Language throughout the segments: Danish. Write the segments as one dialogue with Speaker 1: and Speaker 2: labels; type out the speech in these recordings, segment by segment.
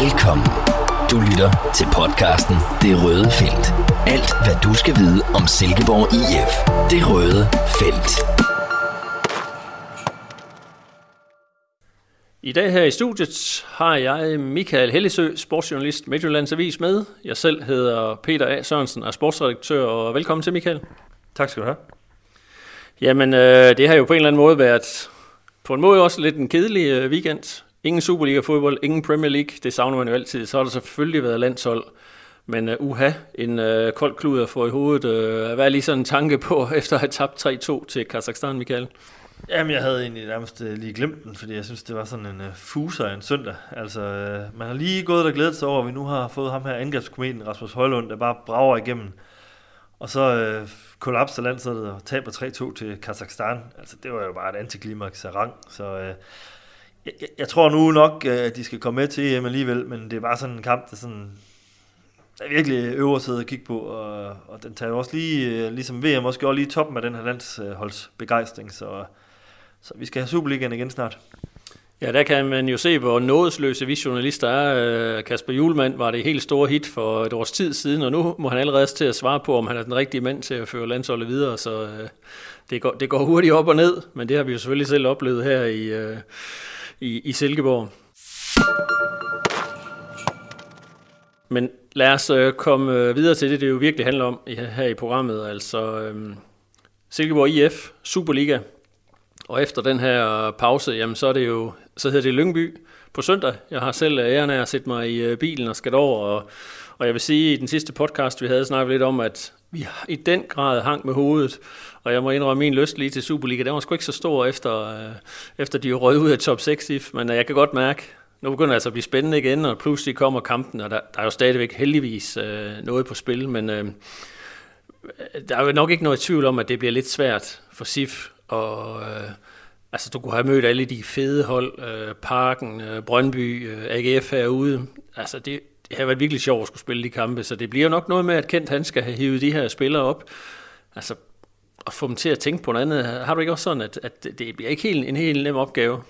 Speaker 1: Velkommen. Du lytter til podcasten Det Røde Felt. Alt, hvad du skal vide om Silkeborg IF. Det Røde Felt.
Speaker 2: I dag her i studiet har jeg Michael Hellesø, sportsjournalist Midtjyllands Avis med. Jeg selv hedder Peter A. Sørensen, er sportsredaktør, og velkommen til Michael.
Speaker 3: Tak skal du have.
Speaker 2: Jamen, øh, det har jo på en eller anden måde været på en måde også lidt en kedelig øh, weekend. Ingen Superliga-fodbold, ingen Premier League, det savner man jo altid. Så har der selvfølgelig været landshold. Men uh, uha, en uh, kold klud at få i hovedet. Uh, hvad er lige sådan en tanke på, efter at have tabt 3-2 til Kazakhstan, Michael?
Speaker 3: Jamen, jeg havde egentlig nærmest uh, lige glemt den, fordi jeg synes, det var sådan en uh, fuser en søndag. Altså, uh, man har lige gået og glædet sig over, at vi nu har fået ham her angrebskometen, Rasmus Højlund, der bare brager igennem. Og så øh, kollapser landsholdet og taber 3-2 til Kazakhstan. Altså, det var jo bare et antiklimaks af rang. Så øh, jeg, jeg tror nu nok, øh, at de skal komme med til EM alligevel, men det er bare sådan en kamp, der sådan der er virkelig øver at sidde og kigge på, og, og den tager jo også lige, øh, ligesom VM også gjorde lige toppen af den her landsholds begejstring, så, så vi skal have Superligaen igen snart.
Speaker 2: Ja, der kan man jo se, hvor nådesløse vi journalister er. Øh, Kasper Julemand var det helt store hit for et års tid siden, og nu må han allerede til at svare på, om han er den rigtige mand til at føre landsholdet videre, så det går, det går hurtigt op og ned, men det har vi jo selvfølgelig selv oplevet her i, i, i Silkeborg. Men lad os øh, komme øh, videre til det, det jo virkelig handler om her i programmet. Altså øh, Silkeborg IF, Superliga. Og efter den her pause, jamen så er det jo, så hedder det Lyngby på søndag. Jeg har selv æren af at sætte mig i øh, bilen og skal over. Og, og jeg vil sige, i den sidste podcast, vi havde snakket lidt om, at vi i den grad hang med hovedet. Og jeg må indrømme, min lyst lige til Superliga, den var sgu ikke så stor efter, øh, efter de røg ud af top 6 men øh, jeg kan godt mærke, nu begynder det altså at blive spændende igen, og pludselig kommer kampen, og der, der er jo stadigvæk heldigvis øh, noget på spil, men øh, der er jo nok ikke noget tvivl om, at det bliver lidt svært for SIF, og øh, altså du kunne have mødt alle de fede hold, øh, Parken, øh, Brøndby, øh, AGF herude, altså det, det har været virkelig sjovt at skulle spille de kampe, så det bliver jo nok noget med, at Kent han skal have hivet de her spillere op, altså at få dem til at tænke på noget andet. Har du ikke også sådan, at, at det bliver ikke helt, en helt nem opgave?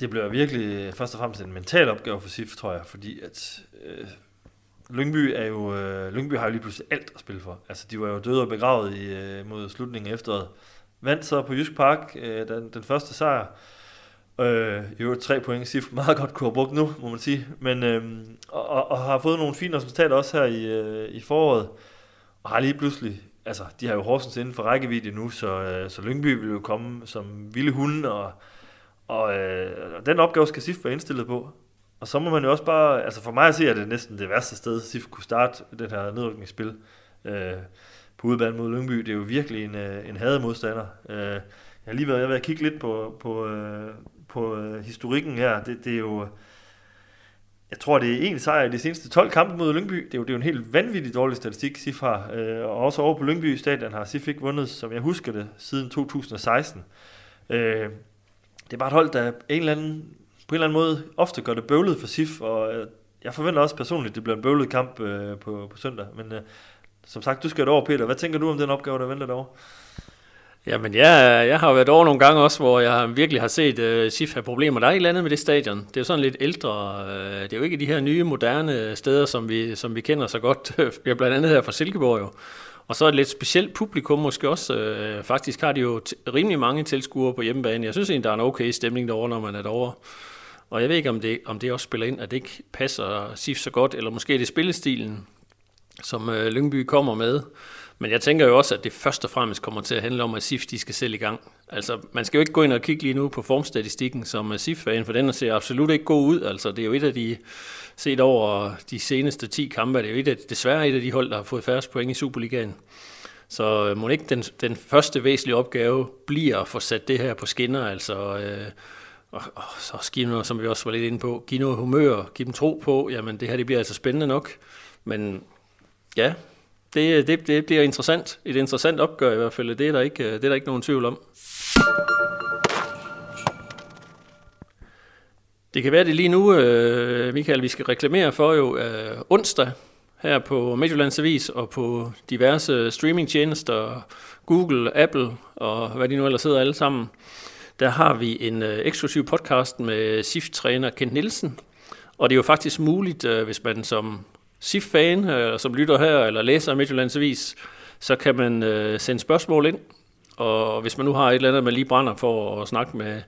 Speaker 3: Det bliver virkelig øh, først og fremmest en mental opgave for SIF, tror jeg, fordi at øh, Lyngby, er jo, øh, Lyngby har jo lige pludselig alt at spille for. Altså, de var jo døde og begravet i, øh, mod slutningen af efteråret. Vandt så på Jysk Park øh, den, den første sejr. Øh, I øvrigt tre point, SIF meget godt kunne have brugt nu, må man sige. Men, øh, og, og, har fået nogle fine resultater også her i, øh, i foråret. Og har lige pludselig altså, de har jo Horsens inden for rækkevidde nu, så, øh, så Lyngby vil jo komme som vilde hunde, og, og øh, den opgave skal SIF være indstillet på. Og så må man jo også bare, altså for mig at se, at det er næsten det værste sted, SIF kunne starte den her nedrykningsspil øh, på udebane mod Lyngby. Det er jo virkelig en, øh, en hademodstander. Øh, jeg har lige været, jeg været kigge lidt på, på, øh, på øh, historikken her. Det, det er jo, jeg tror, det er en sejr i de seneste 12 kampe mod Lyngby. Det er jo, det er jo en helt vanvittig dårlig statistik, SIF har. Øh, og også over på Lyngby stadion har SIF ikke vundet, som jeg husker det, siden 2016. Øh, det er bare et hold, der en eller anden, på en eller anden måde ofte gør det bøvlet for SIF, og øh, jeg forventer også personligt, at det bliver en bøvlet kamp øh, på, på søndag. Men øh, som sagt, du skal det over, Peter. Hvad tænker du om den opgave, der venter derovre?
Speaker 2: Jamen, jeg, jeg har været over nogle gange også, hvor jeg virkelig har set uh, SIF have problemer. Der er et eller andet med det stadion. Det er jo sådan lidt ældre. Uh, det er jo ikke de her nye, moderne steder, som vi, som vi kender så godt. Vi blandt andet her fra Silkeborg jo. Og så et lidt specielt publikum måske også. Uh, faktisk har de jo rimelig mange tilskuere på hjemmebane. Jeg synes egentlig, der er en okay stemning derovre, når man er derovre. Og jeg ved ikke, om det, om det også spiller ind, at det ikke passer SIF så godt, eller måske er det spillestilen, som uh, Lyngby kommer med. Men jeg tænker jo også, at det først og fremmest kommer til at handle om, at SIF de skal selv i gang. Altså, man skal jo ikke gå ind og kigge lige nu på formstatistikken som SIF er for den ser absolut ikke god ud. Altså, det er jo et af de, set over de seneste 10 kampe, det er jo et af, desværre et af de hold, der har fået færrest point i Superligaen. Så øh, må ikke den, den første væsentlige opgave bliver at få sat det her på skinner, altså... Øh, og, og så give noget, som vi også var lidt inde på, give noget humør, give dem tro på, jamen det her det bliver altså spændende nok. Men ja, det, det, det bliver interessant. Et interessant opgør i hvert fald. Det er der ikke, det er der ikke nogen tvivl om. Det kan være det lige nu, øh, Michael, vi skal reklamere for jo øh, onsdag her på Midtjyllands Avis og på diverse streamingtjenester, Google, Apple og hvad de nu ellers hedder alle sammen. Der har vi en øh, eksklusiv podcast med SIF-træner Kent Nielsen, Og det er jo faktisk muligt, øh, hvis man som SIF-fan, øh, som lytter her, eller læser Midtjyllands Avis, så kan man øh, sende spørgsmål ind. Og hvis man nu har et eller andet, man lige brænder for at snakke med,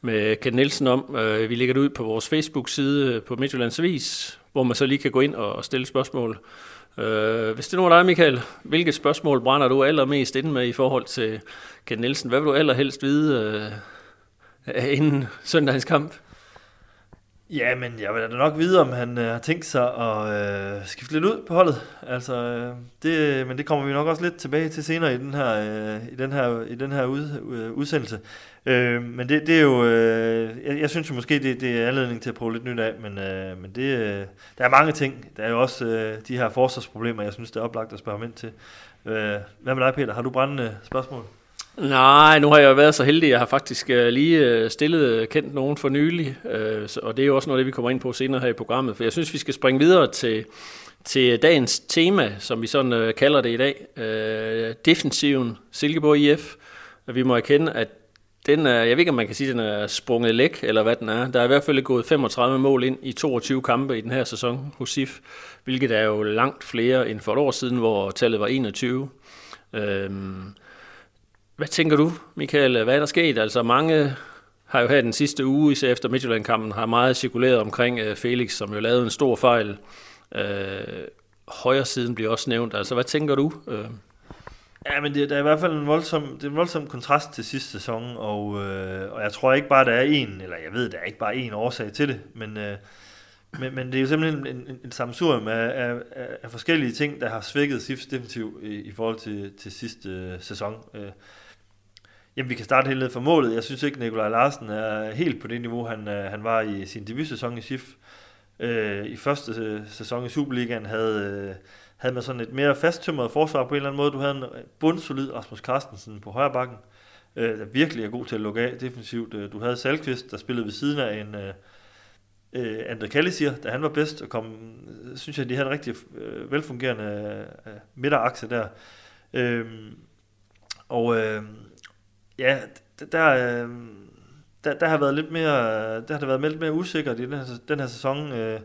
Speaker 2: med Ken Nielsen om, øh, vi lægger det ud på vores Facebook-side øh, på Midtjyllands Avis, hvor man så lige kan gå ind og stille spørgsmål. Øh, hvis det nu er dig, Michael, hvilke spørgsmål brænder du allermest inde med i forhold til Ken Nielsen? Hvad vil du allerhelst vide øh, inden søndagens kamp?
Speaker 3: Ja, men jeg vil da nok vide, om han øh, har tænkt sig at øh, skifte lidt ud på holdet. Altså, øh, det, men det kommer vi nok også lidt tilbage til senere i den her, øh, i den her, i den her ud, øh, udsendelse. Øh, men det, det er jo, øh, jeg, jeg synes jo måske, det, det er anledning til at prøve lidt nyt af, men, øh, men det, øh, der er mange ting. Der er jo også øh, de her forsvarsproblemer, jeg synes, det er oplagt at spørge ham ind til. Øh, hvad med dig, Peter? Har du brændende spørgsmål?
Speaker 2: Nej, nu har jeg jo været så heldig, jeg har faktisk øh, lige øh, stillet øh, kendt nogen for nylig, og det er jo også noget, det vi kommer ind på senere her i programmet, for jeg synes, vi skal springe videre til, til dagens tema, som vi sådan kalder det i dag, defensiven Silkeborg IF. Vi må erkende, at den er, jeg ved ikke, om man kan sige, at den er sprunget læk, eller hvad den er. Der er i hvert fald gået 35 mål ind i 22 kampe i den her sæson hos SIF, hvilket er jo langt flere end for et år siden, hvor tallet var 21. Øhm, hvad tænker du, Michael? Hvad er der sket? Altså mange har jo her den sidste uge, især efter Midtjylland-kampen, har meget cirkuleret omkring øh, Felix, som jo lavede en stor fejl. Øh, højre siden bliver også nævnt. Altså, hvad tænker du? Uh...
Speaker 3: Ja, men det, der er i hvert fald en voldsom, det er en voldsom kontrast til sidste sæson, og, øh, og jeg tror ikke bare, der er en, eller jeg ved, der er ikke bare en årsag til det, men, øh, men, men det er jo simpelthen en, en, en samsurium af, af, af, forskellige ting, der har svækket SIFs definitiv i, i forhold til, til sidste øh, sæson. Øh, Jamen, vi kan starte helt ned fra målet. Jeg synes ikke, Nikolaj Larsen er helt på det niveau, han, øh, han var i sin debutsæson i SIF. Øh, I første øh, sæson i Superligaen havde, øh, havde man sådan et mere fasttømret forsvar på en eller anden måde. Du havde en bundsolid Rasmus Carstensen på højre bakken, øh, der virkelig er god til at lukke af defensivt. Øh, du havde Salkvist, der spillede ved siden af en øh, øh, Andre Kallisier, da han var bedst, og kom, synes jeg, de havde en rigtig øh, velfungerende øh, midterakse der. Øh, og øh, Ja, der, øh, der, der har været lidt mere, der har det været lidt mere usikkert i den her, den her sæson. Øh,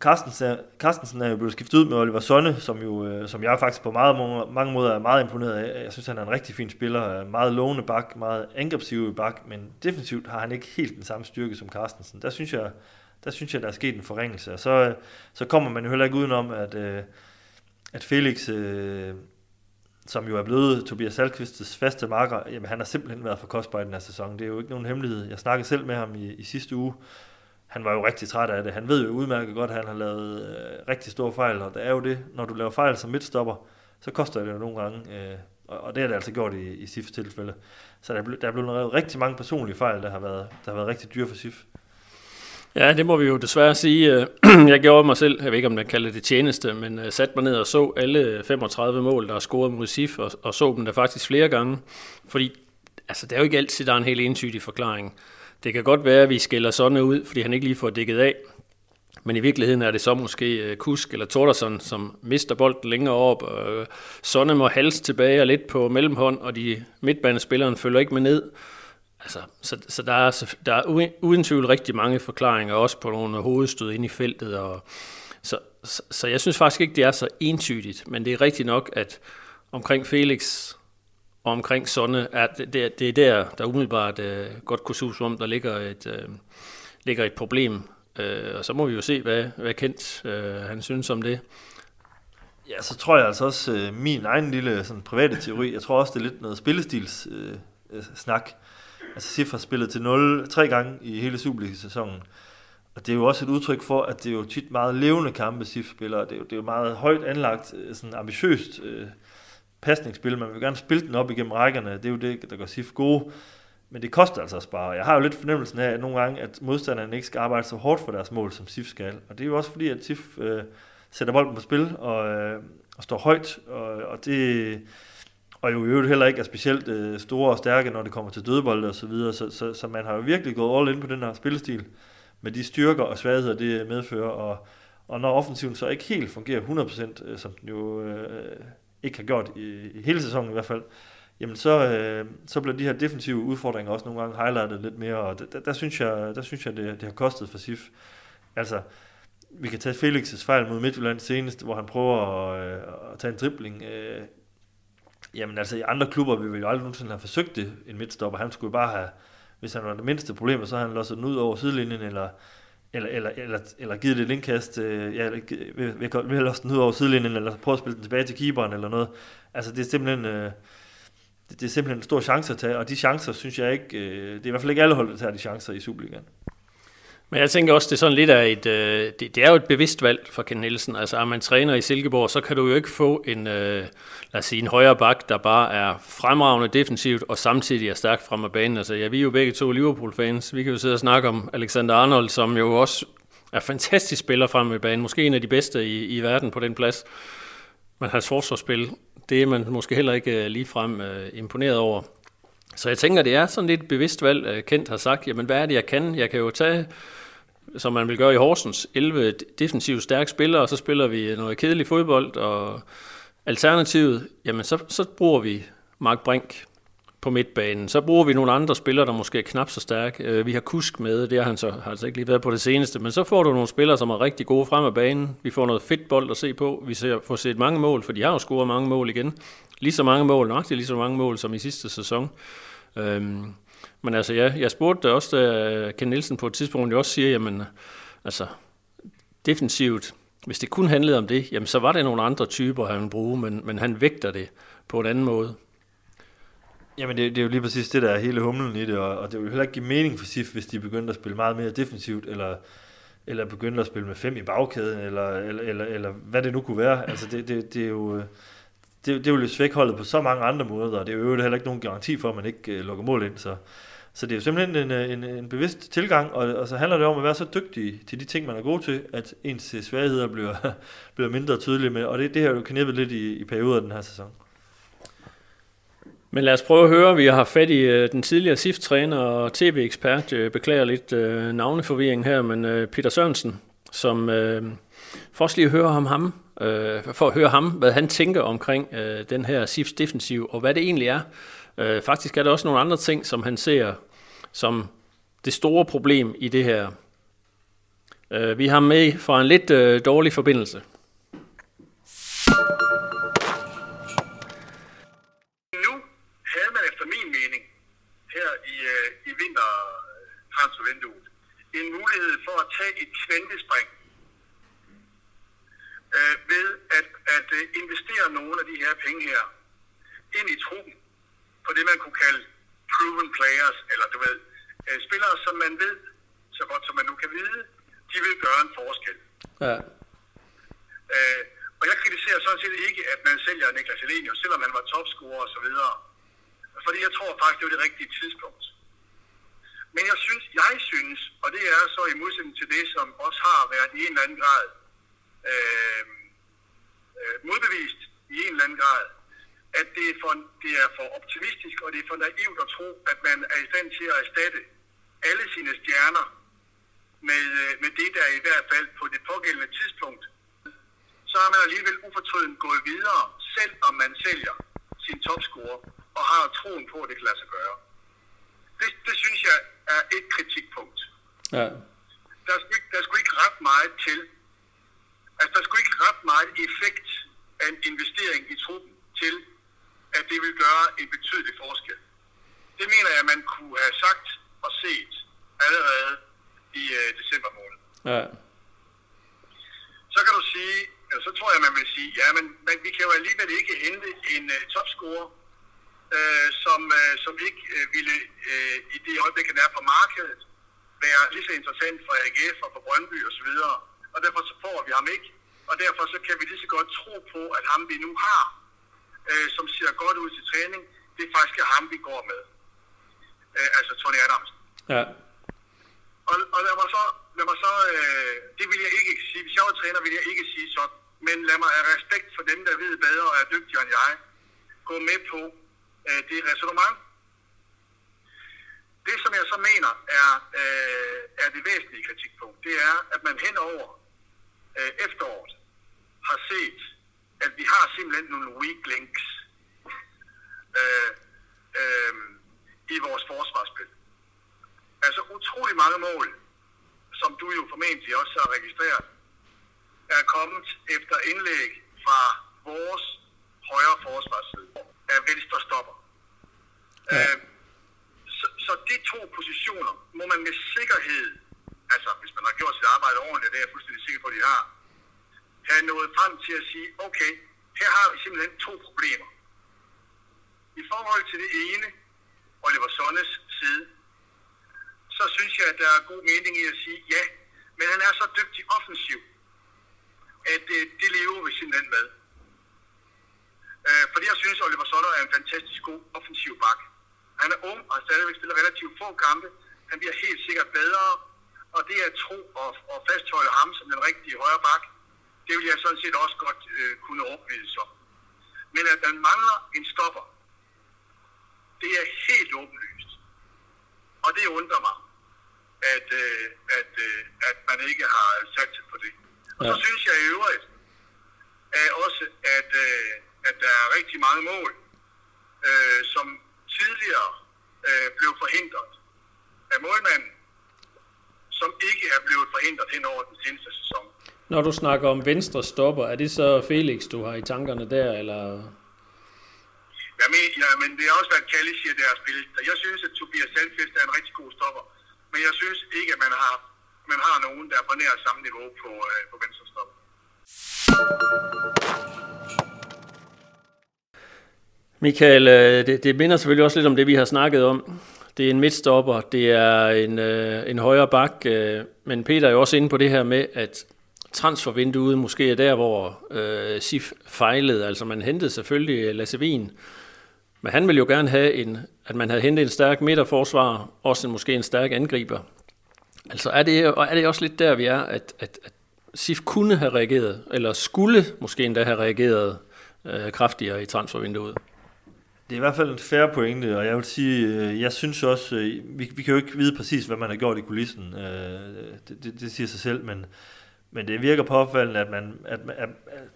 Speaker 3: Carstensen er, Carstensen er jo blevet skiftet ud med Oliver Sonne, som, jo, øh, som jeg faktisk på meget, mange måder er meget imponeret af. Jeg synes, han er en rigtig fin spiller. Øh, meget lovende bak, meget angrebsiv bak, men defensivt har han ikke helt den samme styrke som Carstensen. Der synes jeg, der synes jeg, der er sket en forringelse. Og så, øh, så kommer man jo heller ikke udenom, at, at Felix som jo er blevet Tobias Salkvists faste marker, jamen han har simpelthen været for kostbar i den her sæson. Det er jo ikke nogen hemmelighed. Jeg snakkede selv med ham i, i sidste uge. Han var jo rigtig træt af det. Han ved jo udmærket godt, at han har lavet øh, rigtig store fejl, og det er jo det, når du laver fejl som midtstopper, så koster det jo nogle gange, øh, og, og det har det altså gjort i, i SIFs tilfælde. Så der, der er blevet lavet rigtig mange personlige fejl, der har været, der har været rigtig dyre for SIF.
Speaker 2: Ja, det må vi jo desværre sige. Øh, jeg gjorde mig selv, jeg ved ikke om man kalder det tjeneste, men øh, satte mig ned og så alle 35 mål, der er scoret mod SIF, og, og så dem der faktisk flere gange. Fordi altså, det er jo ikke altid, der er en helt entydig forklaring. Det kan godt være, at vi skiller sådan ud, fordi han ikke lige får dækket af. Men i virkeligheden er det så måske øh, Kusk eller Torderson, som mister bolden længere op. Sonne må halse tilbage og lidt på mellemhånd, og de midtbanespilleren følger ikke med ned. Altså, så, så der er, der er uden tvivl rigtig mange forklaringer, også på nogle hovedstød ind i feltet. Og, så, så, så jeg synes faktisk ikke, det er så entydigt, men det er rigtigt nok, at omkring Felix og omkring Sonne, er det, det, det er der, der umiddelbart uh, godt kunne suge om, der ligger et, uh, ligger et problem. Uh, og så må vi jo se, hvad, hvad Kent uh, han synes om det.
Speaker 3: Ja, så tror jeg altså også, uh, min egen lille sådan, private teori, jeg tror også, det er lidt noget spillestils uh, snak. Altså SIF har spillet til 0 tre gange i hele Superliga-sæsonen. Og det er jo også et udtryk for, at det er jo tit meget levende kampe, SIF spiller. Det er jo, det er jo meget højt anlagt, øh, sådan ambitiøst øh, pasningsspil. Man vil gerne spille den op igennem rækkerne. Det er jo det, der gør SIF gode. Men det koster altså at spare. Jeg har jo lidt fornemmelsen af, at nogle gange, at modstanderne ikke skal arbejde så hårdt for deres mål, som SIF skal. Og det er jo også fordi, at SIF øh, sætter bolden på spil og, øh, og står højt. Og, og det, og jo i øvrigt heller ikke er specielt øh, store og stærke, når det kommer til dødebold og så videre, så, så, så man har jo virkelig gået all in på den her spillestil, med de styrker og svagheder, det medfører, og, og når offensiven så ikke helt fungerer 100%, øh, som den jo øh, ikke har gjort i, i hele sæsonen i hvert fald, jamen så, øh, så bliver de her defensive udfordringer også nogle gange highlightet lidt mere, og der, der, der synes jeg, der synes jeg det, det har kostet for SIF. Altså, vi kan tage Felix' fejl mod Midtjylland senest, hvor han prøver at, øh, at tage en dribling. Øh, jamen altså, i andre klubber vi ville jo aldrig nogensinde have forsøgt det, en midtstopper. Han skulle bare have, hvis han var det mindste problem, så havde han losset den ud over sidelinjen, eller, eller, eller, eller, eller givet det et indkast, øh, ja, vi, vi, vi har losset den ud over sidelinjen, eller prøve at spille den tilbage til keeperen, eller noget. Altså, det er simpelthen... Øh, det, det er simpelthen en stor chance at tage, og de chancer synes jeg ikke, øh, det er i hvert fald ikke alle hold, der tager de chancer i Superligaen.
Speaker 2: Men jeg tænker også, det er sådan lidt af et, øh, det, det er jo et bevidst valg for Ken Nielsen. Altså, er man træner i Silkeborg, så kan du jo ikke få en, øh, lad os sige, en højre bak, der bare er fremragende defensivt, og samtidig er stærk frem af banen. Altså, ja, vi er jo begge to Liverpool-fans. Vi kan jo sidde og snakke om Alexander Arnold, som jo også er fantastisk spiller frem af banen. Måske en af de bedste i, i verden på den plads. Men hans forsvarsspil, det er man måske heller ikke øh, ligefrem lige frem øh, imponeret over. Så jeg tænker, det er sådan lidt bevidst valg, øh, Kent har sagt, jamen hvad er det, jeg kan? Jeg kan jo tage som man vil gøre i Horsens, 11 defensivt stærke spillere, og så spiller vi noget kedelig fodbold, og alternativet, jamen så, så bruger vi Mark Brink på midtbanen. Så bruger vi nogle andre spillere, der måske er knap så stærke. Øh, vi har Kusk med, det har han så har altså ikke lige været på det seneste, men så får du nogle spillere, som er rigtig gode frem af banen. Vi får noget fedt bold at se på. Vi ser, får set mange mål, for de har jo scoret mange mål igen. Lige så mange mål, nok lige så mange mål som i sidste sæson. Øhm, men altså, ja, jeg spurgte også, da Ken Nielsen på et tidspunkt også siger, jamen, altså, defensivt, hvis det kun handlede om det, jamen, så var det nogle andre typer, han ville bruge, men, men han vægter det på en anden måde.
Speaker 3: Jamen, det, det er jo lige præcis det, der er hele humlen i det, og, og det vil jo heller ikke give mening for SIF, hvis de begynder at spille meget mere defensivt, eller, eller begynder at spille med fem i bagkæden, eller, eller, eller, eller hvad det nu kunne være. Altså, det, det, det er jo øh, det, det vil jo svække holdet på så mange andre måder, og det er jo heller ikke nogen garanti for, at man ikke uh, lukker mål ind. Så, så det er jo simpelthen en, øh, en, en bevidst tilgang, og, og så handler det om at være så dygtig til de ting, man er god til, at ens svagheder bliver, bliver mindre tydelige med, og det, det har jo knippet lidt i, i perioder af den her sæson.
Speaker 2: Men lad os prøve at høre, vi har fat i øh, den tidligere SIF-træner og tv-ekspert, uh, beklager lidt øh, navneforvirring her, men øh, Peter Sørensen, som øh, uh, først lige høre om ham, øh, for at høre ham, hvad han tænker omkring øh, den her SIFs defensiv, og hvad det egentlig er. Øh, faktisk er der også nogle andre ting, som han ser som det store problem i det her. Øh, vi har med fra en lidt øh, dårlig forbindelse.
Speaker 4: Nu havde man efter min mening her i, øh, i vintertransfervinduet en mulighed for at tage et kvantespring øh, ved at, at øh, investere nogle af de her penge her ind i truppen på det, man kunne kalde proven players, eller du ved, øh, spillere, som man ved, så godt som man nu kan vide, de vil gøre en forskel. Ja. Øh, og jeg kritiserer sådan set ikke, at man sælger Niklas Elenius, selvom han var topscorer og så videre. Fordi jeg tror faktisk, det var det rigtige tidspunkt. Men jeg synes, jeg synes, og det er så i modsætning til det, som også har været i en eller anden grad øh, øh, modbevist i en eller anden grad, at det er, for, det er for optimistisk og det er for naivt at tro, at man er i stand til at erstatte alle sine stjerner med, øh, med det, der i hvert fald på det pågældende tidspunkt, så har man alligevel ufortrøden gået videre, selv om man sælger sin topscorer og har troen på, at det kan lade sig gøre. Det, det synes jeg er et kritikpunkt. Ja. Der, er, der skulle ikke ret meget til, Altså, der skulle ikke ret meget effekt af en investering i truppen til, at det vil gøre en betydelig forskel. Det mener jeg, man kunne have sagt og set allerede i uh, december måned. Ja. Så kan du sige, eller så tror jeg, man vil sige, ja, men, men vi kan jo alligevel ikke hente en uh, topscorer, uh, som, uh, som ikke uh, ville uh, i det øjeblik, han er på markedet, være lige så interessant for AGF og for Brøndby osv., og derfor så får vi ham ikke. Og derfor så kan vi lige så godt tro på, at ham vi nu har, øh, som ser godt ud til træning, det er faktisk ham, vi går med. Øh, altså Tony Adams. Ja. Og, og lad mig så, lad mig så øh, det vil jeg ikke sige, hvis jeg var træner, vil jeg ikke sige sådan, men lad mig af respekt for dem, der ved bedre og er dygtigere end jeg, gå med på øh, det resonemang. Det, som jeg så mener er, øh, er det væsentlige kritikpunkt, det er, at man henover øh, efteråret har set, at vi har simpelthen nogle weak links. Øh, øh, i vores forsvarsspil. Altså utrolig mange mål, som du jo formentlig også har registreret, er kommet efter indlæg fra vores højre forsvarsside af venstre stopper. Ja. Øh, så, så de to positioner må man med sikkerhed, altså hvis man har gjort sit arbejde ordentligt, det er jeg fuldstændig sikker på, at de har, er nået frem til at sige, okay, her har vi simpelthen to problemer. I forhold til det ene, Oliver Sonnes side, så synes jeg, at der er god mening i at sige, ja, men han er så dygtig offensiv, at øh, det lever vi simpelthen med. Øh, fordi jeg synes, Oliver Sonner er en fantastisk god offensiv bak. Han er ung og har stadigvæk spillet relativt få kampe. Han bliver helt sikkert bedre, og det er tro og, og fastholde ham som den rigtige højre bak, det vil jeg sådan set også godt øh, kunne overbevise om. Men at man mangler en stopper, det er helt åbenlyst. Og det undrer mig, at, øh, at, øh, at man ikke har sat sig på det. Og ja. så synes jeg i øvrigt at også, at, øh, at der er rigtig mange mål, øh, som tidligere øh, blev forhindret af målmanden, som ikke er blevet forhindret hen over den seneste sæson.
Speaker 2: Når du snakker om venstre stopper, er det så Felix, du har i tankerne der, eller?
Speaker 4: Ja, men, ja, men det har også været Kalle siger, det har spillet. Jeg synes, at Tobias Sandqvist er en rigtig god stopper, men jeg synes ikke, at man har, man har nogen, der er på nær samme niveau på, øh, på venstre stopper.
Speaker 2: Michael, øh, det, det minder selvfølgelig også lidt om det, vi har snakket om. Det er en midtstopper, det er en, øh, en højre bak, øh, men Peter er jo også inde på det her med, at transfervinduet måske er der, hvor øh, SIF fejlede. Altså man hentede selvfølgelig øh, Lasse Wien, men han ville jo gerne have, en, at man havde hentet en stærk midterforsvar, også en, måske en stærk angriber. Altså er det, og er det også lidt der, vi er, at, at, at SIF kunne have reageret, eller skulle måske endda have reageret øh, kraftigere i transfervinduet?
Speaker 3: Det er i hvert fald en færre pointe, og jeg vil sige, øh, jeg synes også, øh, vi, vi kan jo ikke vide præcis, hvad man har gjort i kulissen, øh, det, det, det siger sig selv, men, men det virker påfaldende, at man, at, at, at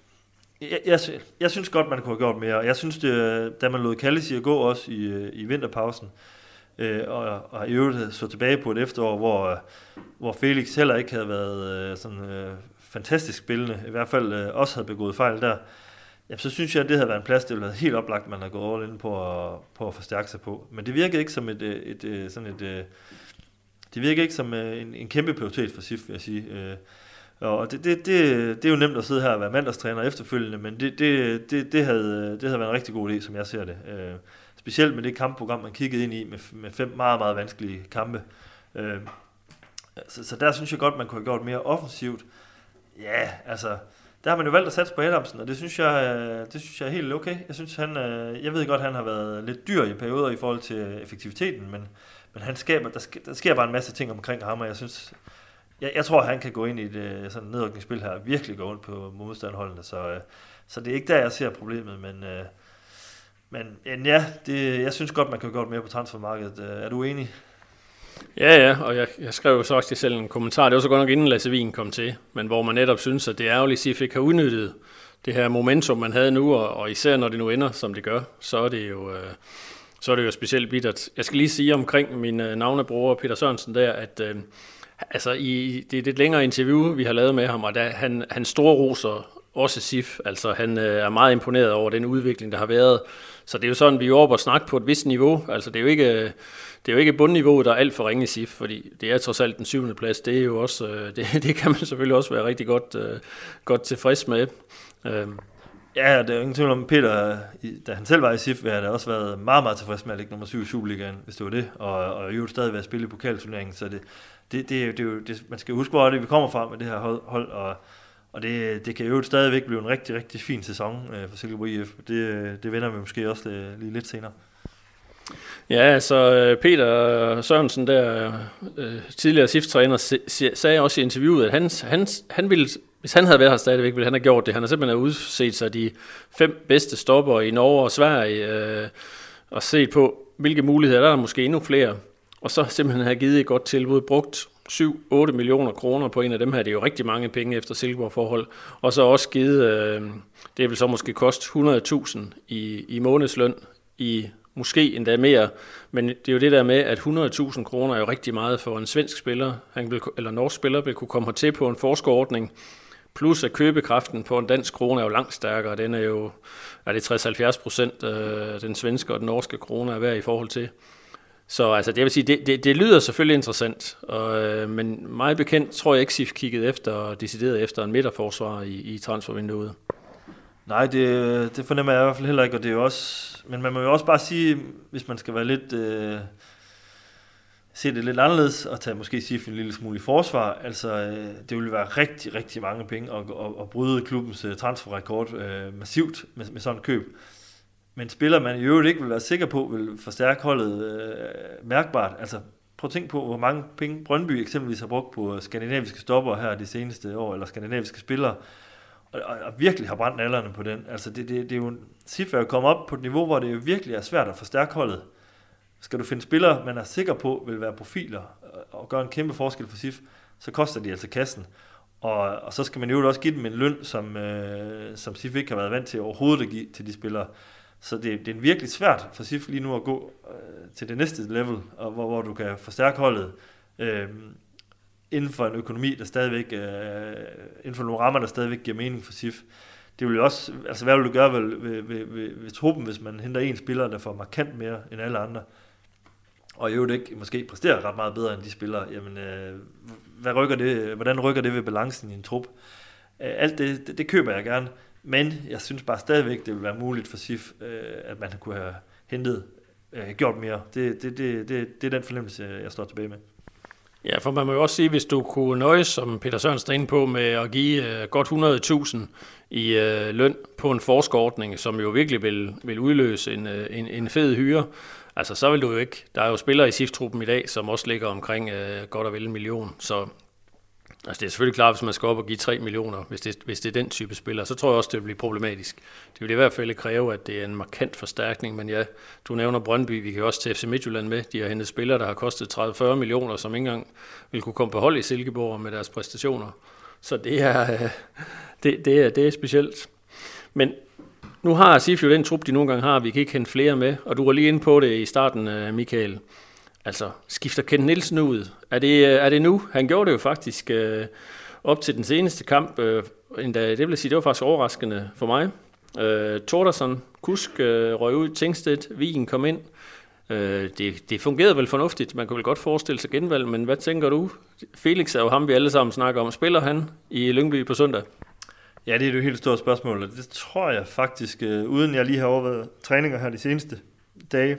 Speaker 3: jeg, jeg, jeg synes godt, man kunne have gjort mere, jeg synes, det, da man lod Kallis gå også i, øh, i vinterpausen, øh, og, og i øvrigt så tilbage på et efterår, hvor, øh, hvor Felix heller ikke havde været sådan fantastisk spillende, i hvert fald også havde begået fejl der, Jamen, så synes jeg, at det havde været en plads, det ville have helt oplagt, man havde gået all ind på at, på at forstærke sig på. Men det virkede ikke som et, et, et sådan et, øh, det virkede ikke som øh, en, en kæmpe prioritet for SIF, vil jeg sige. Og det, det, det, det er jo nemt at sidde her og være mandagstræner efterfølgende, men det, det, det, det, havde, det havde været en rigtig god idé, som jeg ser det. Øh, specielt med det kampprogram, man kiggede ind i med, med fem meget, meget vanskelige kampe. Øh, så, så der synes jeg godt, man kunne have gjort mere offensivt. Ja, altså der har man jo valgt at satse på Adamsen, og det synes jeg, øh, det synes jeg er helt okay. Jeg synes, han, jeg ved godt, han har været lidt dyr i perioder i forhold til effektiviteten, men, men han skaber, der, sker, der sker bare en masse ting omkring ham, og jeg synes, jeg, jeg tror, han kan gå ind i et øh, sådan nedrykningsspil her, virkelig gå ind på modstandholdene, så, øh, så det er ikke der, jeg ser problemet, øh, men, men ja, det, jeg synes godt, man kan gøre mere på transfermarkedet. Er du enig?
Speaker 2: Ja, ja, og jeg, jeg skrev jo så også selv en kommentar, det var så godt nok inden Lasse Wien kom til, men hvor man netop synes, at det er ærgerligt, at SIF ikke har udnyttet det her momentum, man havde nu, og, og især når det nu ender, som det gør, så er det jo, øh, så er det jo specielt bittert. Jeg skal lige sige omkring min øh, navnebror Peter Sørensen der, at øh, altså i, det er et længere interview, vi har lavet med ham, og der, han, han store roser også SIF, altså han øh, er meget imponeret over den udvikling, der har været, så det er jo sådan, vi er oppe og snakke på et vist niveau, altså det er jo ikke øh, det er jo ikke bundniveauet, der er alt for ringe i SIF, fordi det er trods alt den syvende plads. Det er jo også, øh, det, det kan man selvfølgelig også være rigtig godt, øh, godt tilfreds med. Øh.
Speaker 3: Ja, det er jo ingen tvivl om, Peter, da han selv var i SIF, havde også været meget, meget tilfreds med at ligge nummer 7 i Superligaen, hvis det var det, og, og jo stadig være spille i pokalturneringen, så det, det, det, det, det, det, man skal huske, hvor det vi kommer fra med det her hold, og, og det, det kan jo stadigvæk blive en rigtig, rigtig fin sæson øh, for Silkeborg IF. Det, det vender vi måske også lige, lige lidt senere.
Speaker 2: Ja, så øh, Peter Sørensen, der øh, tidligere SIF-træner, sagde også i interviewet, at han, han, han ville, hvis han havde været her stadigvæk, ville han have gjort det. Han har simpelthen udset sig de fem bedste stopper i Norge og Sverige, øh, og set på, hvilke muligheder der er, måske endnu flere. Og så simpelthen have givet et godt tilbud, brugt 7-8 millioner kroner på en af dem her. Det er jo rigtig mange penge efter Silkeborg-forhold. Og så også givet, øh, det vil så måske koste 100.000 i, i månedsløn i måske endda mere. Men det er jo det der med, at 100.000 kroner er jo rigtig meget for en svensk spiller, han vil, eller norsk spiller vil kunne komme hertil på en forskerordning, plus at købekraften på en dansk krone er jo langt stærkere. Den er jo er det 60-70 procent, øh, den svenske og den norske krone er værd i forhold til. Så altså, det vil sige, det, det, det lyder selvfølgelig interessant, og, øh, men meget bekendt tror jeg ikke, SIF kiggede efter og decideret efter en midterforsvar i, i transfervinduet.
Speaker 3: Nej, det, det fornemmer jeg i hvert fald heller ikke, og det er jo også, men man må jo også bare sige, hvis man skal være lidt, øh, se det lidt anderledes, og tage måske SIF en lille smule i forsvar, altså øh, det ville være rigtig, rigtig mange penge at, at, at bryde klubbens øh, transferrekord øh, massivt med, med sådan et køb. Men spiller man i øvrigt ikke vil være sikker på, vil forstærke holdet øh, mærkbart. Altså prøv at tænke på, hvor mange penge Brøndby eksempelvis har brugt på skandinaviske stopper her de seneste år, eller skandinaviske spillere, og, og, og virkelig har brændt alderne på den. Altså det, det, det er jo, en er at komme op på et niveau, hvor det jo virkelig er svært at forstærke holdet. Skal du finde spillere, man er sikker på vil være profiler øh, og gøre en kæmpe forskel for SIF, så koster de altså kassen. Og, og så skal man jo også give dem en løn, som, øh, som SIF ikke har været vant til overhovedet at give til de spillere. Så det, det er virkelig svært for SIF lige nu at gå øh, til det næste level, og hvor, hvor du kan forstærke holdet øh, inden for en økonomi, der stadigvæk, øh, inden for nogle rammer, der stadigvæk giver mening for SIF. Det vil jo også, altså hvad vil du gøre ved, ved, ved, ved, ved truppen, hvis man henter en spiller, der får markant mere end alle andre, og i øvrigt ikke måske præsterer ret meget bedre end de spillere, jamen øh, hvad rykker det, hvordan rykker det ved balancen i en trup? Øh, alt det, det, det køber jeg gerne, men jeg synes bare stadigvæk, det ville være muligt for SIF, øh, at man kunne have hentet, øh, gjort mere. Det, det, det, det, det er den fornemmelse, jeg står tilbage med.
Speaker 2: Ja, for man må jo også sige, hvis du kunne nøjes, som Peter Sørensen er inde på, med at give øh, godt 100.000 i øh, løn på en forskerordning, som jo virkelig vil, vil udløse en, øh, en, en fed hyre, altså så vil du jo ikke. Der er jo spillere i SIF-truppen i dag, som også ligger omkring øh, godt og vel en million, så Altså det er selvfølgelig klart, hvis man skal op og give 3 millioner, hvis det, hvis det er den type spiller, så tror jeg også, det vil blive problematisk. Det vil i hvert fald kræve, at det er en markant forstærkning, men ja, du nævner Brøndby, vi kan også til FC Midtjylland med. De har hentet spillere, der har kostet 30-40 millioner, som ikke engang vil kunne komme på hold i Silkeborg med deres præstationer. Så det er, øh, det, det er, det er specielt. Men nu har Sif jo den trup, de nogle gange har, vi kan ikke hente flere med, og du var lige inde på det i starten, øh, Michael. Altså, skifter Kent Nielsen ud? Er det, øh, er det nu? Han gjorde det jo faktisk øh, op til den seneste kamp. Øh, endda, det vil sige, det var faktisk overraskende for mig. Øh, Torderson, Kusk øh, røg ud, Tingstedt, Vigen kom ind. Øh, det, det fungerede vel fornuftigt. Man kunne vel godt forestille sig genvalg, men hvad tænker du? Felix er jo ham, vi alle sammen snakker om. Spiller han i Lyngby på søndag?
Speaker 3: Ja, det er jo et helt stort spørgsmål, det tror jeg faktisk, øh, uden jeg lige har overvejet træninger her de seneste dage,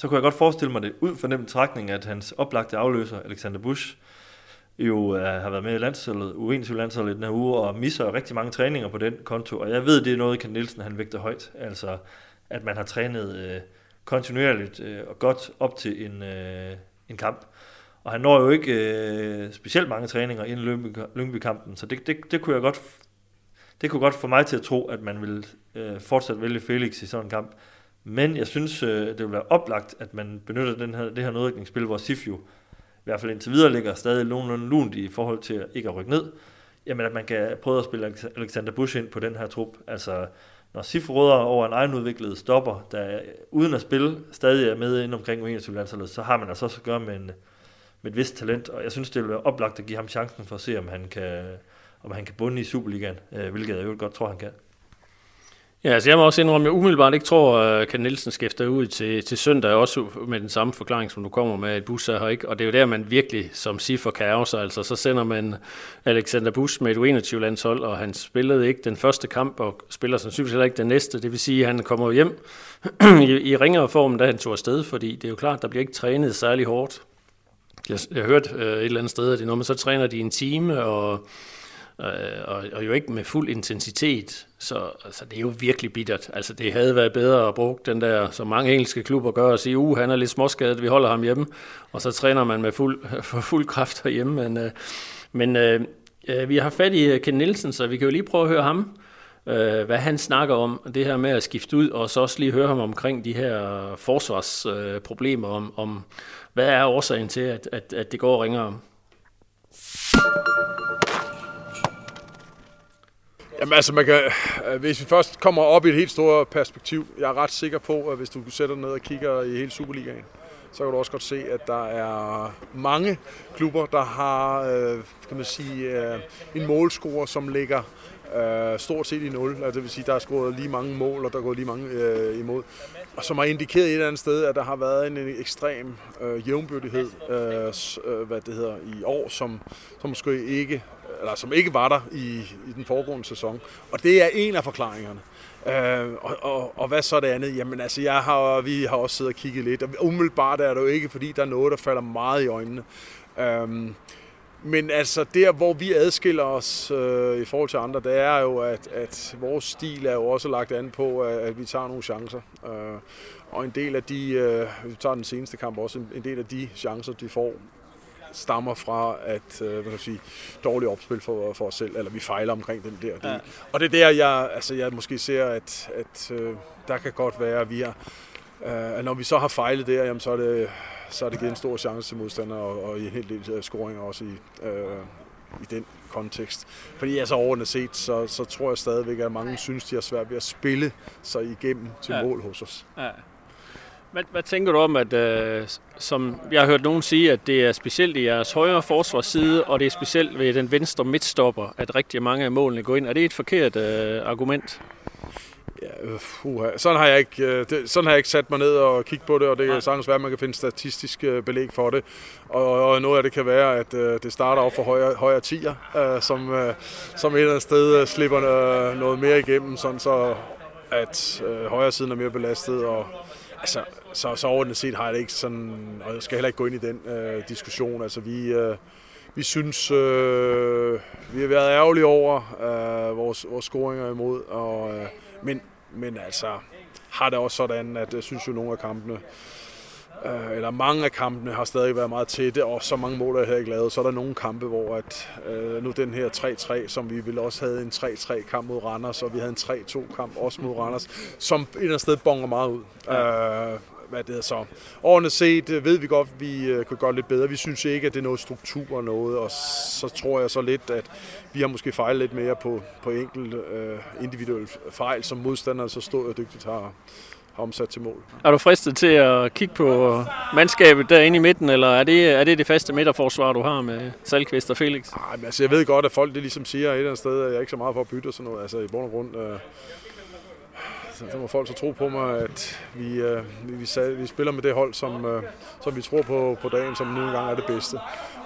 Speaker 3: så kunne jeg godt forestille mig det ud fra den betragtning, at hans oplagte afløser, Alexander Busch, jo uh, har været med i landsholdet, u landsholdet i den her uge, og misser rigtig mange træninger på den konto. Og jeg ved, det er noget, Ken Nielsen han vægter højt. Altså, at man har trænet uh, kontinuerligt uh, og godt op til en, uh, en kamp. Og han når jo ikke uh, specielt mange træninger inden Lyngby, Lyngby-kampen, så det, det, det kunne jeg godt det kunne godt få mig til at tro, at man vil uh, fortsat vælge Felix i sådan en kamp. Men jeg synes, øh, det vil være oplagt, at man benytter den her, det her nedrykningsspil, hvor SIF jo i hvert fald indtil videre ligger stadig nogenlunde lunt i forhold til ikke at rykke ned. Jamen, at man kan prøve at spille Alexander Busch ind på den her trup. Altså, når SIF råder over en egenudviklet stopper, der uden at spille stadig er med ind omkring 21 landsholdet, så har man altså også at gøre med, en, med et vist talent, og jeg synes, det vil være oplagt at give ham chancen for at se, om han kan, om han kan bunde i Superligaen, øh, hvilket jeg jo godt tror, han kan.
Speaker 2: Ja, altså jeg må også indrømme, at jeg umiddelbart ikke tror, øh, at Ken Nielsen skifter ud til, til søndag, også med den samme forklaring, som du kommer med, at Bus er her ikke. Og det er jo der, man virkelig som Siffer kan sig. Altså, så sender man Alexander Bus med et 21-landshold, og han spillede ikke den første kamp, og spiller sandsynligvis heller ikke den næste. Det vil sige, at han kommer hjem i, i ringere form, da han tog afsted, fordi det er jo klart, der bliver ikke trænet særlig hårdt. Jeg, jeg hørte øh, et eller andet sted, at det er noget, man så træner de en time, og Øh, og, og jo ikke med fuld intensitet, så altså, det er jo virkelig bittert. Altså det havde været bedre at bruge den der, som mange engelske klubber gør, og sige, uh, han er lidt småskadet, vi holder ham hjemme, og så træner man med fuld, for fuld kraft herhjemme. Men, øh, men øh, øh vi har fat i øh, Ken Nielsen, så vi kan jo lige prøve at høre ham, øh, hvad han snakker om, det her med at skifte ud, og så også lige høre ham omkring de her forsvarsproblemer, om, om hvad er årsagen til, at, at, at det går ringere.
Speaker 5: Jamen altså, man kan, øh, hvis vi først kommer op i et helt stort perspektiv, jeg er ret sikker på, at hvis du sætter ned og kigger i hele Superligaen, så kan du også godt se, at der er mange klubber, der har øh, kan man sige, øh, en målscore, som ligger øh, stort set i nul. Altså, det vil sige, der er scoret lige mange mål, og der er gået lige mange øh, imod. Og som har indikeret et eller andet sted, at der har været en, ekstrem øh, jævnbyrdighed øh, øh, hvad det hedder, i år, som, som måske ikke eller som ikke var der i, i den foregående sæson. Og det er en af forklaringerne. Øh, og, og, og hvad så er det andet? Jamen altså, jeg har, vi har også siddet og kigget lidt, og umiddelbart er det jo ikke, fordi der er noget, der falder meget i øjnene. Øh, men altså, der hvor vi adskiller os øh, i forhold til andre, det er jo, at, at vores stil er jo også lagt an på, at, at vi tager nogle chancer. Øh, og en del af de, øh, vi tager den seneste kamp også, en, en del af de chancer, de får, stammer fra at øh, hvad kan jeg sige, dårligt opspil for, for os selv, eller vi fejler omkring den der del. Ja. Og det er der, jeg, altså, jeg måske ser, at, at øh, der kan godt være, at vi har, øh, når vi så har fejlet der, jamen, så er det så er det givet en stor chance til modstander og, og i en hel del scoringer også i, øh, i den kontekst. Fordi altså overordnet set, så, så tror jeg stadigvæk, at mange synes, de har svært ved at spille sig igennem til ja. mål hos os. Ja.
Speaker 2: Hvad, hvad tænker du om, at øh, som jeg har hørt nogen sige, at det er specielt i jeres højre forsvarsside, og det er specielt ved den venstre midtstopper, at rigtig mange af målene går ind. Er det et forkert øh, argument?
Speaker 5: Ja, uh, sådan, har jeg ikke, øh, det, sådan har jeg ikke sat mig ned og kigget på det, og det kan sagtens være, at man kan finde statistisk øh, belæg for det. Og, og noget af det kan være, at uh, det starter op for højere, højere tiger, uh, som, uh, som et eller andet sted uh, slipper uh, noget mere igennem, sådan så at uh, højre siden er mere belastet, og Altså, så, så overordnet set har jeg det ikke sådan, og jeg skal heller ikke gå ind i den øh, diskussion. Altså, vi, øh, vi synes, øh, vi har været ærgerlige over øh, vores, vores scoringer imod, og, øh, men, men altså, har det også sådan, at jeg synes jo, nogle af kampene, øh, eller mange af kampene har stadig været meget tætte, og så mange mål er her ikke lavet. Så er der nogle kampe, hvor at, øh, nu den her 3-3, som vi ville også havde en 3-3 kamp mod Randers, og vi havde en 3-2 kamp også mod Randers, som et eller andet sted bonger meget ud. Ja. Øh, hvad det er så. Årene set øh, ved vi godt, at vi øh, kan gøre lidt bedre. Vi synes ikke, at det er noget struktur og noget, og så tror jeg så lidt, at vi har måske fejlet lidt mere på, på enkelt øh, individuelle fejl, som modstanderne så stod og dygtigt har, har omsat til mål.
Speaker 2: Er du fristet til at kigge på mandskabet derinde i midten, eller er det er det, det faste midterforsvar, du har med Salkvist og Felix?
Speaker 5: Nej, men altså, jeg ved godt, at folk det ligesom siger et eller andet sted, at jeg er ikke så meget for at bytte og sådan noget. Altså i bund og grund, øh, Altså, så må folk så tro på mig, at vi, øh, vi, vi, vi spiller med det hold, som, øh, som vi tror på på dagen, som nu engang er det bedste.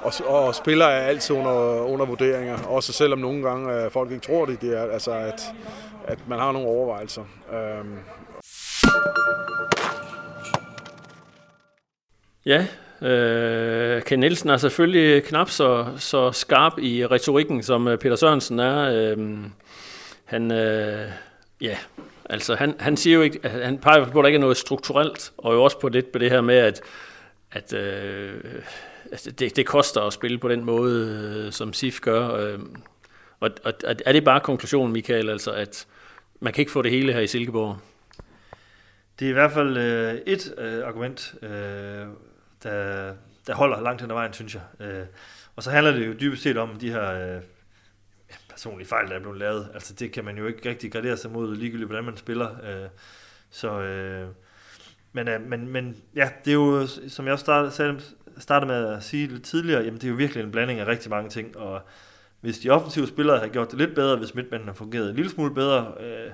Speaker 5: Og, og spiller er altid under, under vurderinger, også selvom nogle gange øh, folk ikke tror det, det er, altså at, at man har nogle overvejelser. Øh,
Speaker 2: Ja, øh, Ken Nielsen er selvfølgelig knap så, så skarp i retorikken, som øh, Peter Sørensen er. Øh, han, øh, ja, altså han, han siger jo ikke, han peger på, at der ikke er noget strukturelt, og jo også på lidt på det her med, at, at øh, altså det, det koster at spille på den måde, øh, som SIF gør. Øh, og, og er det bare konklusionen, Michael, altså at man kan ikke få det hele her i Silkeborg?
Speaker 3: Det er i hvert fald øh, et øh, argument, øh, der, der holder langt hen ad vejen, synes jeg. Øh, og så handler det jo dybest set om de her øh, personlige fejl, der er blevet lavet. Altså det kan man jo ikke rigtig gradere sig mod, ligegyldigt hvordan man spiller. Øh, så, øh, men, øh, men, men ja, det er jo, som jeg også startede, startede med at sige lidt tidligere, jamen det er jo virkelig en blanding af rigtig mange ting, og hvis de offensive spillere har gjort det lidt bedre, hvis midtmanden har fungeret en lille smule bedre, øh,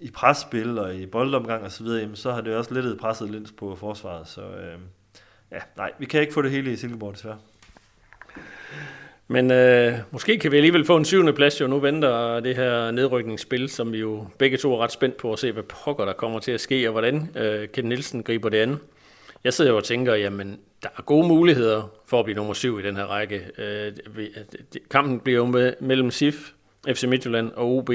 Speaker 3: i presspil og i boldomgang og så videre, jamen, så har det også lettet presset lidt på forsvaret. Så øh, ja, nej, vi kan ikke få det hele i Silkeborg desværre.
Speaker 2: Men øh, måske kan vi alligevel få en syvende plads, jo nu venter det her nedrykningsspil, som vi jo begge to er ret spændt på at se, hvad pokker der kommer til at ske, og hvordan øh, Ken Nielsen griber det an. Jeg sidder jo og tænker, jamen, der er gode muligheder for at blive nummer syv i den her række. Øh, øh kampen bliver jo med, mellem SIF, FC Midtjylland og OB,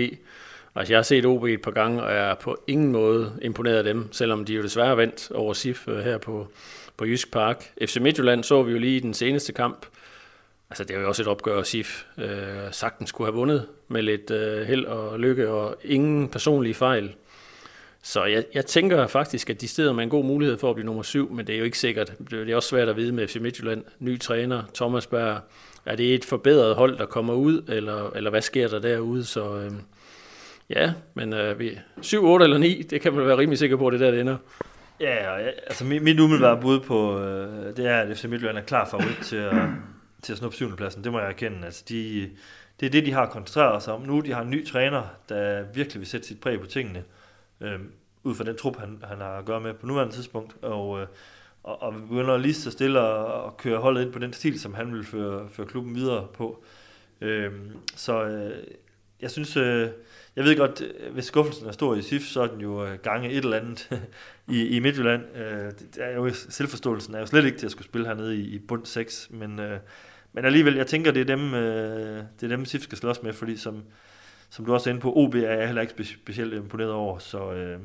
Speaker 2: Altså, jeg har set OB et par gange, og jeg er på ingen måde imponeret af dem, selvom de jo desværre vendt over SIF øh, her på, på Jysk Park. FC Midtjylland så vi jo lige i den seneste kamp. Altså, det er jo også et opgør, at SIF øh, sagtens skulle have vundet med lidt øh, held og lykke og ingen personlige fejl. Så jeg, jeg tænker faktisk, at de steder med en god mulighed for at blive nummer syv, men det er jo ikke sikkert. Det er også svært at vide med FC Midtjylland. Ny træner, Thomas Berg. Er det et forbedret hold, der kommer ud, eller, eller hvad sker der derude? Så øh, ja, men øh, vi, 7, 8 eller 9, det kan man være rimelig sikker på, det der det ender.
Speaker 3: Ja, ja, altså mit, mit umiddelbare bud på, øh, det er, at FC Midtjylland er klar favorit til at, til at snuppe syvendepladsen. Det må jeg erkende. Altså de, det er det, de har koncentreret sig om nu. De har en ny træner, der virkelig vil sætte sit præg på tingene. Øh, ud fra den trup, han, han har at gøre med på nuværende tidspunkt. Og, øh, og, og begynder lige så stille at, at køre holdet ind på den stil, som han vil føre, føre klubben videre på. Øh, så øh, jeg synes, øh, jeg ved godt, øh, hvis skuffelsen er stor i SIF, så er den jo øh, gange et eller andet i, i Midtjylland. Øh, det er jo, selvforståelsen er jo slet ikke til at skulle spille hernede i, i bund 6, men, øh, men alligevel, jeg tænker, det er dem, øh, det er dem SIF skal slås med, fordi som, som du også er inde på, OB er jeg heller ikke specielt imponeret over, så... Øh,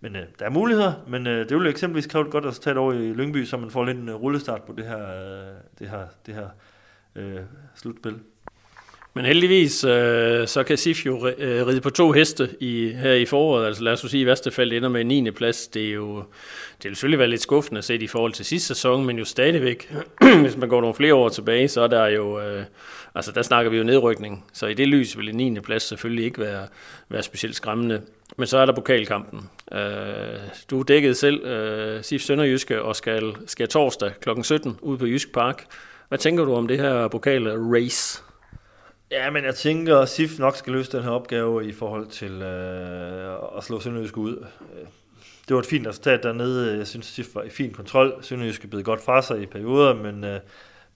Speaker 3: men øh, der er muligheder, men øh, det vil eksempelvis kræve et godt resultat over i Lyngby, så man får lidt en rullestart på det her, øh, det her, det her øh, slutspil.
Speaker 2: Men heldigvis, øh, så kan SIF jo øh, ride på to heste i, her i foråret. Altså lad os sige, at Vesterfald ender med en 9. plads. Det er jo det vil selvfølgelig være lidt skuffende set i forhold til sidste sæson, men jo stadigvæk, hvis man går nogle flere år tilbage, så er der jo, øh, altså der snakker vi jo nedrykning. Så i det lys vil en 9. plads selvfølgelig ikke være, være specielt skræmmende. Men så er der pokalkampen. Øh, du dækkede selv øh, SIF Sønderjyske og skal, skal torsdag kl. 17 ud på Jysk Park. Hvad tænker du om det her pokal race?
Speaker 3: Ja, men jeg tænker, at SIF nok skal løse den her opgave i forhold til øh, at slå Sønderjysk ud. Det var et fint resultat dernede. Jeg synes, SIF var i fin kontrol. Sønderjysk er blevet godt fra sig i perioder, men, øh,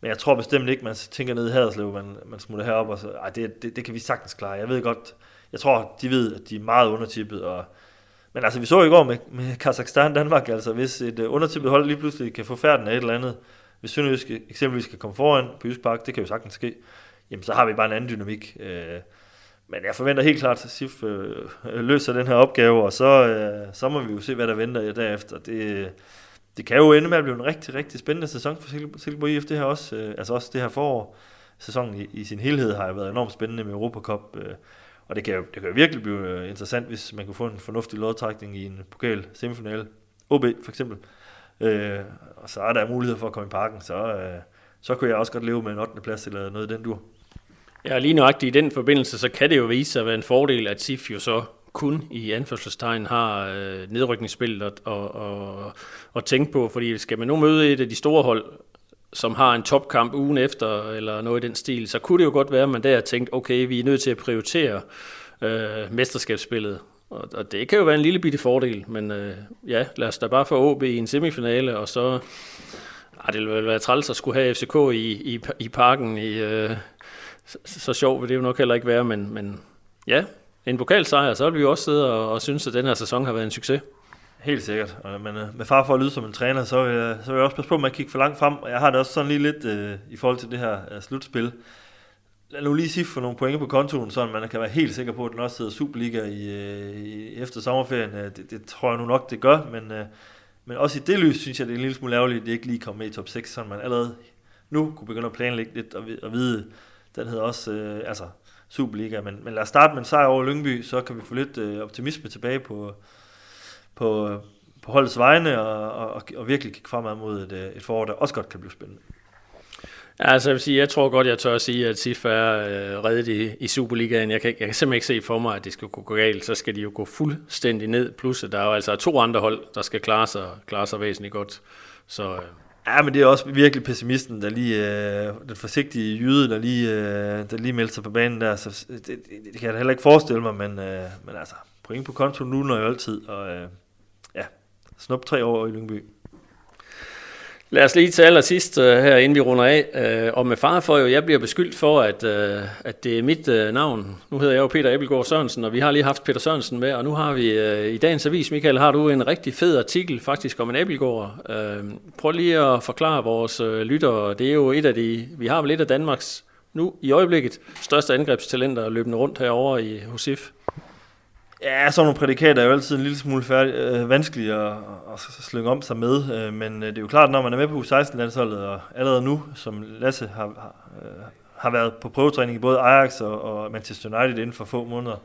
Speaker 3: men jeg tror bestemt ikke, man tænker ned i Haderslev, man, man smutter herop og så, ej, det, det, det, kan vi sagtens klare. Jeg ved godt, jeg tror, de ved, at de er meget undertippet, og men altså, vi så i går med, med Kazakhstan Danmark, altså hvis et uh, undertippet hold lige pludselig kan få færden af et eller andet, hvis Sønderjysk eksempelvis kan komme foran på Jysk Park, det kan jo sagtens ske, jamen så har vi bare en anden dynamik. Øh, men jeg forventer helt klart, at SIF øh, øh, løser den her opgave, og så, øh, så må vi jo se, hvad der venter derefter. Det, det kan jo ende med at blive en rigtig, rigtig spændende sæson for Silkeborg IF, det her også, øh, altså også det her forår. Sæsonen i, i sin helhed har jo været enormt spændende med Europacup, øh, og det kan, jo, det kan jo virkelig blive øh, interessant, hvis man kunne få en fornuftig lodtrækning i en pokal semifinale. OB for eksempel. Øh, og så er der mulighed for at komme i parken, så, øh, så kunne jeg også godt leve med en 8. plads eller noget i den dur.
Speaker 2: Ja, lige nøjagtigt i den forbindelse, så kan det jo vise sig at være en fordel, at SIF jo så kun i anførselstegn har øh, nedrykningsspillet at, og, og, at tænke på, fordi skal man nu møde et af de store hold, som har en topkamp ugen efter, eller noget i den stil, så kunne det jo godt være, at man der tænkt, okay, vi er nødt til at prioritere øh, mesterskabsspillet. Og, og det kan jo være en lille bitte fordel, men øh, ja, lad os da bare få OB i en semifinale, og så ah, det vil være træls at skulle have FCK i, i, i parken i, øh, så, så sjov vil det jo nok heller ikke være, men, men ja, en pokalsejr, så vil vi jo også sidde og, og synes, at den her sæson har været en succes.
Speaker 3: Helt sikkert. Men øh, med far for at lyde som en træner, så vil, jeg, så vil jeg også passe på med at kigge for langt frem. Og jeg har det også sådan lige lidt øh, i forhold til det her øh, slutspil. Lad nu lige sige for nogle pointe på kontoen, så man kan være helt sikker på, at den også sidder Superliga i, øh, i, efter sommerferien. Øh, det, det tror jeg nu nok, det gør. Men, øh, men også i det lys, synes jeg, det er en lille smule ærgerligt, at det ikke lige kommer med i top 6, så man allerede nu kunne begynde at planlægge lidt og, og vide, den hedder også øh, altså Superliga. Men, men lad os starte med en sejr over Lyngby, så kan vi få lidt øh, optimisme tilbage på, på, øh, på holdets vegne, og, og, og virkelig kigge fremad mod et, øh, et forår, der også godt kan blive spændende.
Speaker 2: Ja, altså jeg vil sige, jeg tror godt, jeg tør at sige, at SIF er øh, reddet i, i Superligaen. Jeg kan, jeg kan simpelthen ikke se for mig, at det skal gå galt. Så skal de jo gå fuldstændig ned. Plus, at der er jo altså to andre hold, der skal klare sig, klare sig væsentligt godt. Så, øh,
Speaker 3: Ja, men det er også virkelig pessimisten, der lige, øh, den forsigtige jyde, der lige, øh, der lige melder sig på banen der. Så øh, det, det, det kan jeg heller ikke forestille mig, men, øh, men altså, point på konto nu når jeg altid, og øh, ja, snup tre år i Lyngby.
Speaker 2: Lad os lige til allersidst uh, her, inden vi runder af. Uh, og med far for jo, jeg bliver beskyldt for, at, uh, at det er mit uh, navn. Nu hedder jeg jo Peter Abelgaard Sørensen, og vi har lige haft Peter Sørensen med, og nu har vi uh, i dagens avis, Michael, har du en rigtig fed artikel faktisk om en Abelgaard. Uh, prøv lige at forklare vores uh, lyttere. Det er jo et af de, vi har vel et af Danmarks nu i øjeblikket største angrebstalenter løbende rundt herovre i Hosif.
Speaker 3: Ja, sådan nogle prædikater er jo altid en lille smule færdig, øh, vanskelige at, at slynge om sig med, øh, men øh, det er jo klart, når man er med på U16-landsholdet, og allerede nu, som Lasse har, har, øh, har været på prøvetræning i både Ajax og, og Manchester United inden for få måneder,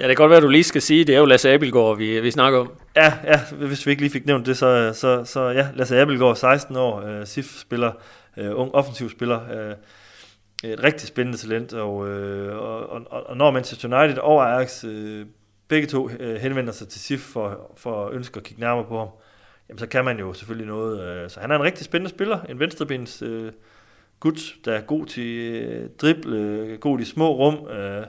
Speaker 2: Ja, det kan godt være, at du lige skal sige, det er jo Lasse Abelgaard, vi, vi snakker om.
Speaker 3: Ja, ja, hvis vi ikke lige fik nævnt det, så, så, så ja, Lasse Abelgaard, 16 år, øh, SIF-spiller, øh, ung offensiv spiller, øh, et rigtig spændende talent, og, øh, og, og, og når Manchester United og Ajax øh, begge to øh, henvender sig til SIF for, for at ønske at kigge nærmere på ham, jamen så kan man jo selvfølgelig noget. Øh, så han er en rigtig spændende spiller, en venstrebens øh, gut, der er god til øh, drible, øh, god i små rum, øh,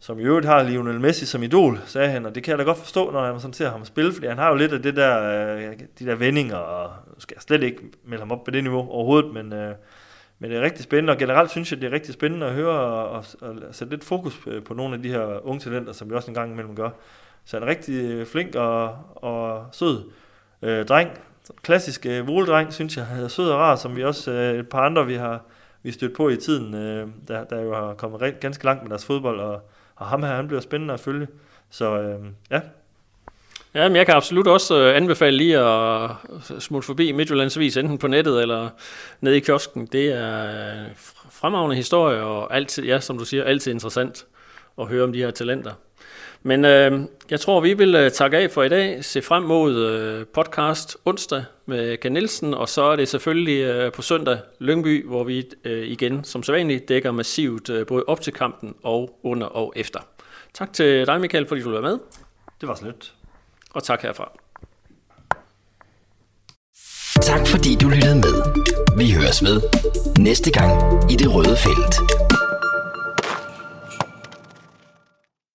Speaker 3: som i øvrigt har Lionel Messi som idol, sagde han, og det kan jeg da godt forstå, når man sådan ser ham spille, fordi han har jo lidt af det der, øh, de der vendinger, og nu skal jeg slet ikke melde ham op på det niveau overhovedet, men, øh, men det er rigtig spændende, og generelt synes jeg, det er rigtig spændende at høre og, og, og sætte lidt fokus øh, på nogle af de her unge talenter, som vi også en gang imellem gør. Så han er rigtig øh, flink og, og sød øh, dreng, klassisk øh, voledreng, synes jeg, er sød og rar, som vi også øh, et par andre, vi har vi stødt på i tiden, øh, der, der jo har kommet rent, ganske langt med deres fodbold, og, og ham her, han bliver spændende at følge. Så øh, ja.
Speaker 2: Ja, men jeg kan absolut også øh, anbefale lige at øh, smutte forbi Midtjyllandsvis, enten på nettet eller nede i kiosken. Det er øh, fremragende historie, og altid, ja, som du siger, altid interessant at høre om de her talenter. Men øh, jeg tror, vi vil øh, takke af for i dag. Se frem mod øh, podcast onsdag med Ken Nielsen, og så er det selvfølgelig øh, på søndag Lyngby, hvor vi øh, igen som sædvanligt dækker massivt øh, både op til kampen og under og efter. Tak til dig, Michael, fordi du var med.
Speaker 3: Det var slet.
Speaker 2: Og tak herfra.
Speaker 1: Tak fordi du lyttede med. Vi høres ved næste gang i det røde felt.